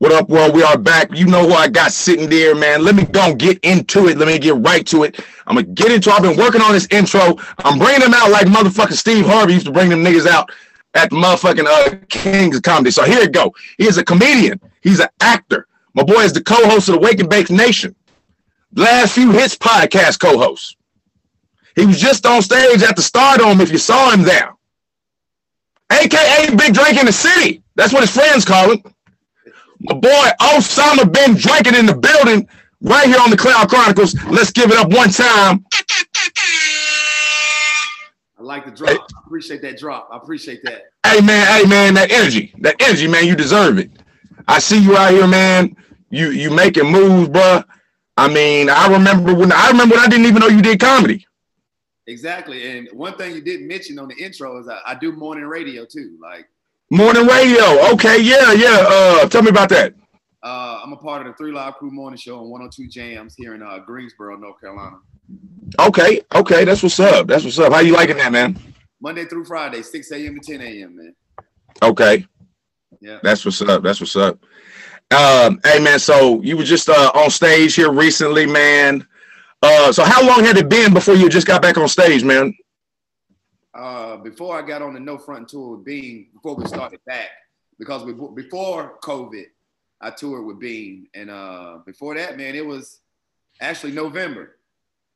What up, world? We are back. You know who I got sitting there, man. Let me go get into it. Let me get right to it. I'm gonna get into. I've been working on this intro. I'm bringing them out like motherfucking Steve Harvey used to bring them niggas out at the motherfucking uh, Kings Comedy. So here it go. He is a comedian. He's an actor. My boy is the co-host of the Wake and Bake Nation. Last few hits podcast co-host. He was just on stage at the Stardome. If you saw him there, aka Big Drink in the City. That's what his friends call him. My boy Osamabindrankin in the building right here on the Cloud Chronicles. Let's give it up one time. I like the drop. I appreciate that drop. I appreciate that. Hey man, hey man, that energy, that energy, man, you deserve it. I see you out here, man. You you making moves, bro. I mean, I remember when I remember when I didn't even know you did comedy. Exactly, and one thing you didn't mention on the intro is I, I do morning radio too. Like morning radio. Okay, yeah, yeah. Uh, tell me about that. Uh, I'm a part of the Three Live Crew Morning Show on 102 JAMZ here in uh, Greensboro, North Carolina. Okay, okay, that's what's up. That's what's up. How you liking that, man? Monday through Friday, 6 a.m. to 10 a.m. Man. Okay. Yeah. That's what's up. That's what's up. Um, hey man, so you were just uh, on stage here recently, man. Uh, so how long had it been before you just got back on stage, man? Uh, before I got on the No Front tour with Bean, before we started back, because we, before COVID, I toured with Bean, and uh, before that, man, it was actually November.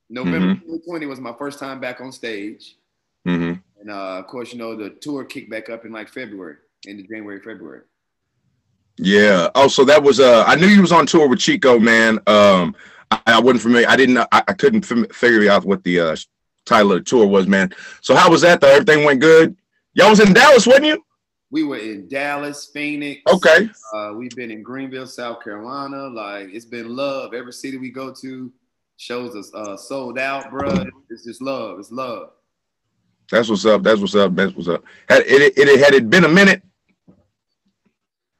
November mm-hmm. 2020 was my first time back on stage, mm-hmm. and uh, of course, you know the tour kicked back up in like February, into January, February. Yeah. Oh, so that was uh, I knew you was on tour with Chico, man. Um, I, I wasn't familiar. I didn't. I, I couldn't figure out what the uh, the tour was, man. So how was that? Though everything went good. Y'all was in Dallas, wasn't you? We were in Dallas, Phoenix. Okay. Uh, we've been in Greenville, South Carolina. Like it's been love. Every city we go to shows us uh, sold out, bro. It's just love. It's love. That's what's up. That's what's up. That's what's up. Had it, it, it had it been a minute.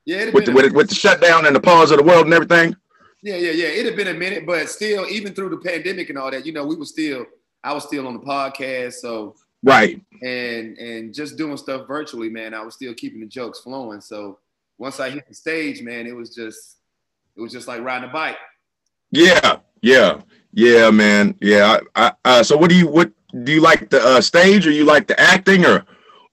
Yeah, with the, with, with the shutdown and the pause of the world and everything. Yeah, yeah, yeah. It had been a minute, but still, even through the pandemic and all that, you know, we were still I was still on the podcast, so right, and and just doing stuff virtually, man. I was still keeping the jokes flowing. So once I hit the stage, man, it was just it was just like riding a bike. Yeah, yeah, yeah, man. Yeah. I, I, uh, so what do you what do you like the uh, stage, or you like the acting, or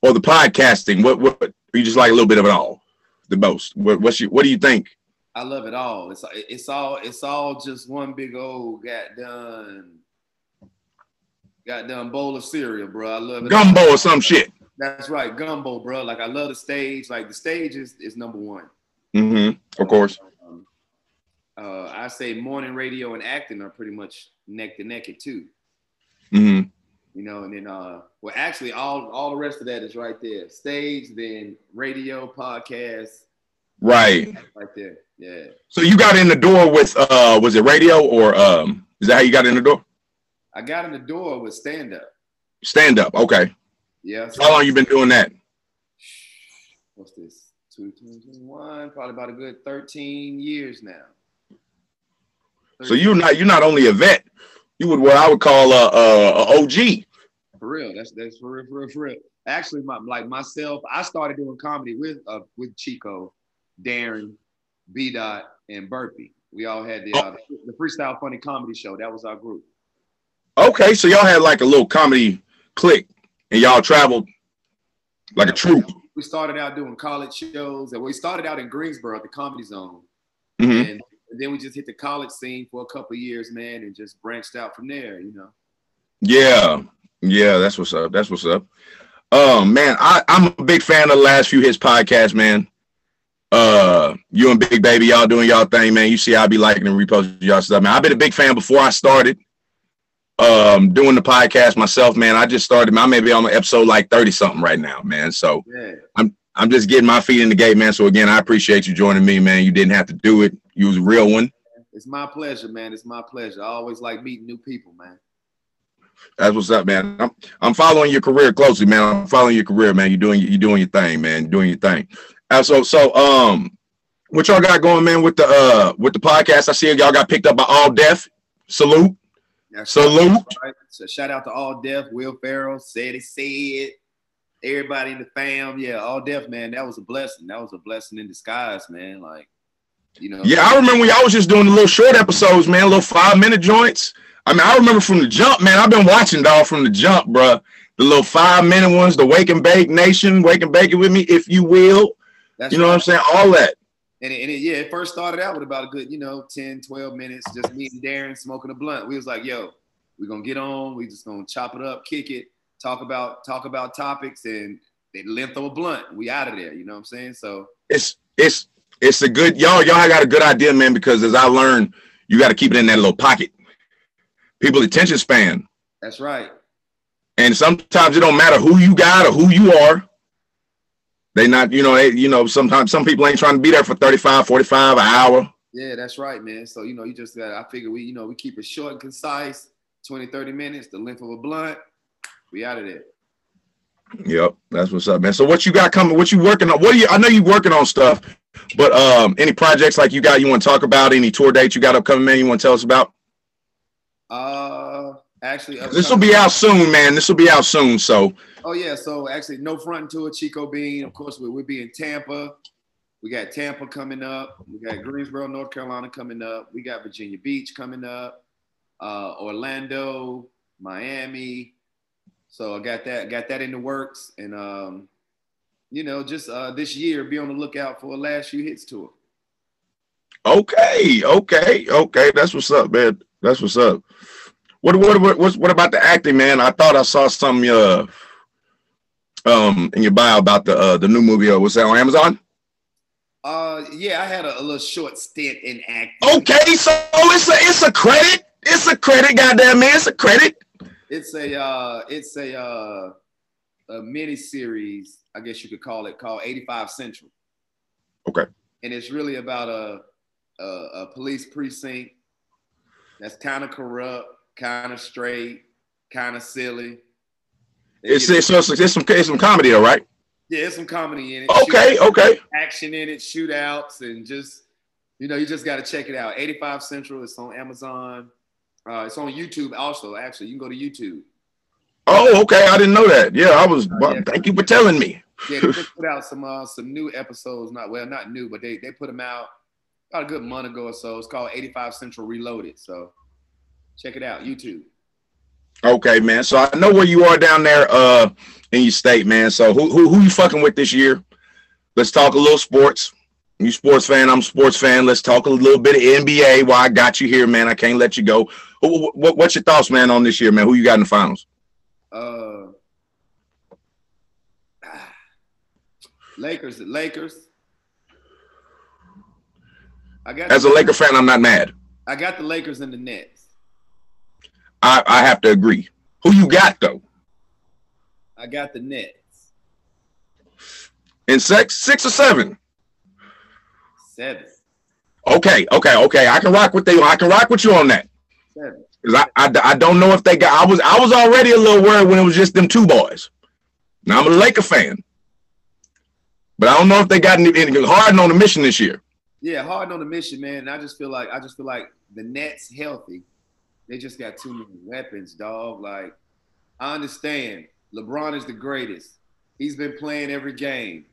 or the podcasting? What what? You just like a little bit of it all? The most. What what's you, What do you think? I love it all. It's it's all it's all just one big old got done goddamn bowl of cereal, bro. I love it. Gumbo or some shit. That's right, gumbo, bro. Like I love the stage. Like the stage is, is number one. Mm-hmm. Of course. Um, uh, I say morning radio and acting are pretty much neck to neck it too. Mm-hmm. You know, and then uh, well, actually, all all the rest of that is right there. Stage, then radio, podcast. Right. Right there. Yeah. So you got in the door with uh, was it radio or um, is that how you got in the door? I got in the door with stand up. Stand up, okay. Yeah. So how long you been doing that? What's this? 2021, probably about a good 13 years now. 13 so you're not you're not only a vet, you would what I would call a, a, a OG. For real, that's that's for real, for real, for real. Actually, my, like myself, I started doing comedy with uh, with Chico, Darren, B Dot, and Burpee. We all had the, uh, the freestyle funny comedy show. That was our group. Okay, so y'all had like a little comedy clique, and y'all traveled like a troupe. We started out doing college shows, and we started out in Greensboro at the Comedy Zone, mm-hmm. and then we just hit the college scene for a couple years, man, and just branched out from there. You know. Yeah, yeah, that's what's up. That's what's up. Um, man, I, I'm a big fan of the last few hits podcast, man. Uh, you and Big Baby, y'all doing y'all thing, man. You see, I be liking and reposting y'all stuff, man. I've been a big fan before I started um doing the podcast myself, man. I just started. I may be on an episode like 30 something right now, man. So yeah. I'm I'm just getting my feet in the gate, man. So again, I appreciate you joining me, man. You didn't have to do it. You was a real one. It's my pleasure, man. It's my pleasure. I always like meeting new people, man. That's what's up, man. I'm I'm following your career closely, man. I'm following your career, man. You're doing you're doing your thing, man. You're doing your thing. Uh, so so um what y'all got going, man, with the uh with the podcast? I see y'all got picked up by All Def. Salute. That's Salute. Right. So shout out to All Def, Will Ferrell, said it, said everybody in the fam. Yeah, All Def, man, that was a blessing. That was a blessing in disguise, man. Like You know. Yeah, I remember when y'all was just doing the little short episodes, man, little five minute joints. I mean, I remember from the jump, man. I've been watching dog from the jump, bro. The little five minute ones, the Wake and Bake Nation, Wake and Bake it with me, if you will. That's you know right. what I'm saying? All that. And it, and it, yeah, it first started out with about a good, you know, 10, 12 minutes, just me and Darren smoking a blunt. We was like, yo, we're gonna get on, we just gonna chop it up, kick it, talk about talk about topics and the length of a blunt. We out of there, you know what I'm saying? So It's it's it's a good y'all y'all got a good idea, man. Because as I learned, you got to keep it in that little pocket. People attention span, that's right. and sometimes it don't matter who you got or who you are. They not, you know, they, you know, sometimes some people ain't trying to be there for 35, 45, an hour. Yeah, that's right, man. So, you know, you just got, I figure we, you know, we keep it short and concise, 20, 30 minutes, the length of a blunt. We out of there. Yep, that's what's up, man. So what you got coming? What you working on? What are you? I know you working on stuff, but um, any projects like you got you want to talk about? Any tour dates you got upcoming, man? You want to tell us about? Uh, actually, This will be out soon, man. This will be out soon. So Oh yeah, so actually, no front to it. Chico Bean, of course, we, we'll be in Tampa. We got Tampa coming up. We got Greensboro, North Carolina coming up. We got Virginia Beach coming up. Uh, Orlando, Miami. So I got that, got that in the works, and um, you know, just uh, this year, be on the lookout for a last few hits tour. okay, okay, okay. That's what's up, man. That's what's up. What what what what about the acting, man? I thought I saw some uh um in your bio about the uh the new movie. Uh, was that on Amazon? Uh, yeah, I had a, a little short stint in acting. Okay, so it's a it's a credit. It's a credit, goddamn man. It's a credit. It's a uh, it's a uh, a mini series, I guess you could call it, called 85 Central. Okay. And it's really about a a, a police precinct that's kind of corrupt, kind of straight, kind of silly. It's it's, it's, it's some it's some comedy though, right? yeah, it's some comedy in it. Okay, shoot- okay. action in it, shootouts, and just you know, you just got to check it out. 85 Central. It's on Amazon. Uh, it's on YouTube also. Actually, you can go to YouTube. Oh, okay. I didn't know that. Yeah, I was. well, yeah. Thank you for telling me. Yeah, they just put out some uh, some new episodes. Not well, not new, but they they put them out about a good month ago or so. It's called 85 Central Reloaded. So check it out, YouTube. Okay, man. So I know where you are down there uh in your state, man. So who who who you fucking with this year? Let's talk a little sports. You sports fan, I'm a sports fan. Let's talk a little bit of NBA. Why I got you here, man. I can't let you go. Who- What, what's your thoughts, man, on this year, man? Who you got in the finals? Uh, Lakers, Lakers. I got As a Laker fan, I'm not mad. I got the Lakers in the Nets. I, I have to agree. Who you got though? I got the Nets. In six, six or seven? Seven. Okay, okay, okay. I can rock with you. I can rock with you on that. Seven. Cause I, I, I don't know if they got. I was I was already a little worried when it was just them two boys. Now I'm a Laker fan, but I don't know if they got any, any Harden on the mission this year. Yeah, hard on the mission, man. And I just feel like I just feel like the Nets healthy. They just got too many weapons, dog. Like I understand LeBron is the greatest. He's been playing every game.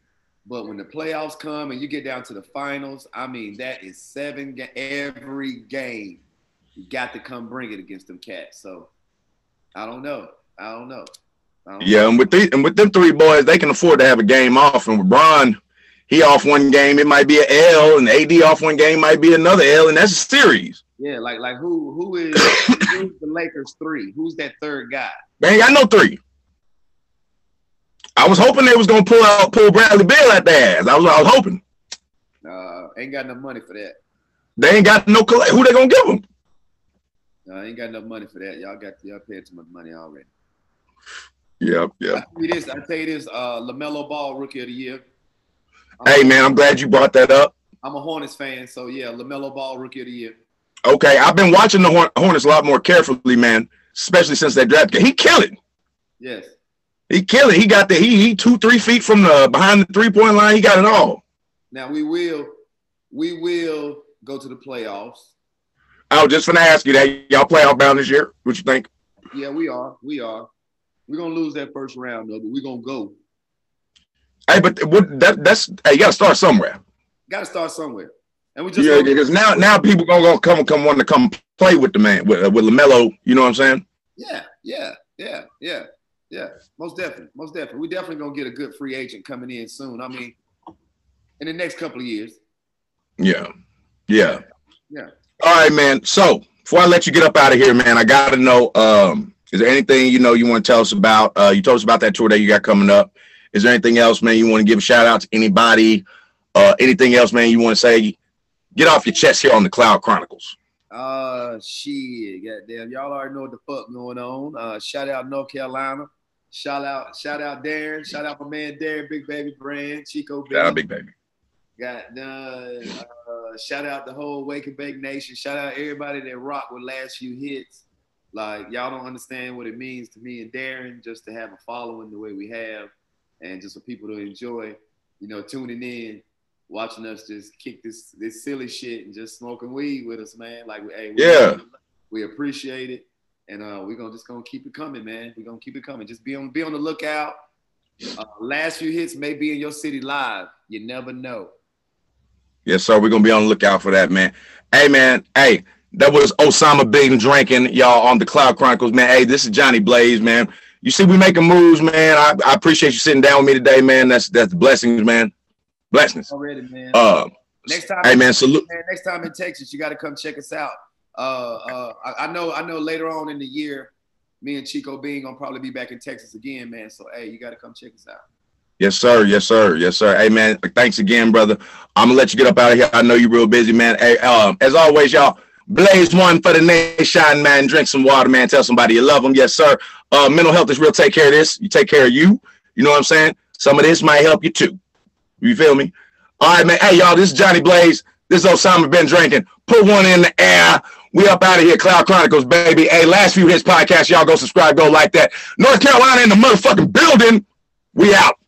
But when the playoffs come and you get down to the finals, I mean that is seven ga- every game. You got to come bring it against them cats. So I don't know. I don't know. I don't Yeah, know. and with the, and with them three boys, they can afford to have a game off. And with Bron, he off one game, it might be an L, and AD off one game might be another L, and that's a series. Yeah, like like who who is who's the Lakers three? Who's that third guy? They ain't got no three. I was hoping they was gonna pull out pull Bradley Beal at their ass. I was I was hoping Uh, ain't got no money for that. they ain't got no collect. Who they gonna give them? No, I ain't got enough money for that. Y'all got y'all paid too much money already. Yep, I yep. tell you this. I tell you this. Uh, Lamelo Ball, rookie of the year. Hey um, man, I'm glad you brought that up. I'm a Hornets fan, so yeah, Lamelo Ball, rookie of the year. Okay, I've been watching the Horn- Hornets a lot more carefully, man. Especially since they drafted. He kill it. Yes. He kill it. He got the he he two three feet from the behind the three point line. He got it all. Now we will, we will go to the playoffs. I was just gonna ask you that y'all playoff bound this year. What you think? Yeah, we are. We are. We're gonna lose that first round though, but we're gonna go. Hey, but what that that's hey, you gotta start somewhere. Got to start somewhere. And we just yeah, because now now people gonna, gonna come come want to come play with the man with uh, with Lamelo. You know what I'm saying? Yeah, yeah, yeah, yeah, yeah. Most definitely, most definitely. We definitely gonna get a good free agent coming in soon. I mean, in the next couple of years. Yeah, yeah, yeah. All right, man. So before I let you get up out of here, man, I gotta know. Um, is there anything you know you want to tell us about? Uh, you told us about that tour that you got coming up. Is there anything else, man? You want to give a shout out to anybody? Uh, anything else, man? You want to say? Get off your chest here on the Cloud Chronicles. Uh, shit, goddamn, y'all already know what the fuck going on. Uh, shout out North Carolina. Shout out, shout out Darren. Shout out my man Darren, Big Baby Brand, Chico. Shout out Big Baby. Got done. Uh, shout out the whole Wake and Bake Nation. Shout out everybody that rock with last few hits. Like y'all don't understand what it means to me and Darren just to have a following the way we have, and just for people to enjoy, you know, tuning in watching us just kick this this silly shit and just smoking weed with us, man. Like, hey, we, yeah, we appreciate it, and uh, we're gonna just gonna keep it coming, man. We're gonna keep it coming. Just be on be on the lookout. Uh, last few hits may be in your city live. You never know. Yes, sir. We're gonna be on the lookout for that, man. Hey, man. Hey, that was Osamabindrankin, y'all, on the Cloud Chronicles, man. Hey, this is Johnny Blaze, man. You see, we making moves, man. I, I appreciate you sitting down with me today, man. That's that's blessings, man. Blessings. Already, man. Uh, next time, hey man, salute. Man, next time in Texas, you got to come check us out. Uh, uh, I, I, know, I know. Later on in the year, me and Chico Bean gonna probably be back in Texas again, man. So hey, you got to come check us out. Yes, sir. Yes, sir. Yes, sir. Hey, man. Thanks again, brother. I'm gonna let you get up out of here. I know you're real busy, man. Hey, um, as always, y'all. Blaze one for the nation, man. Drink some water, man. Tell somebody you love them. Yes, sir. Uh, mental health is real. Take care of this. You take care of you. You know what I'm saying? Some of this might help you too. You feel me? All right, man. Hey, y'all, this is Johnny Blaze. This is Osamabindrankin. Put one in the air. We up out of here. Cloud Chronicles, baby. Hey, last few hits podcast. Y'all go subscribe, go like that. North Carolina in the motherfucking building. We out.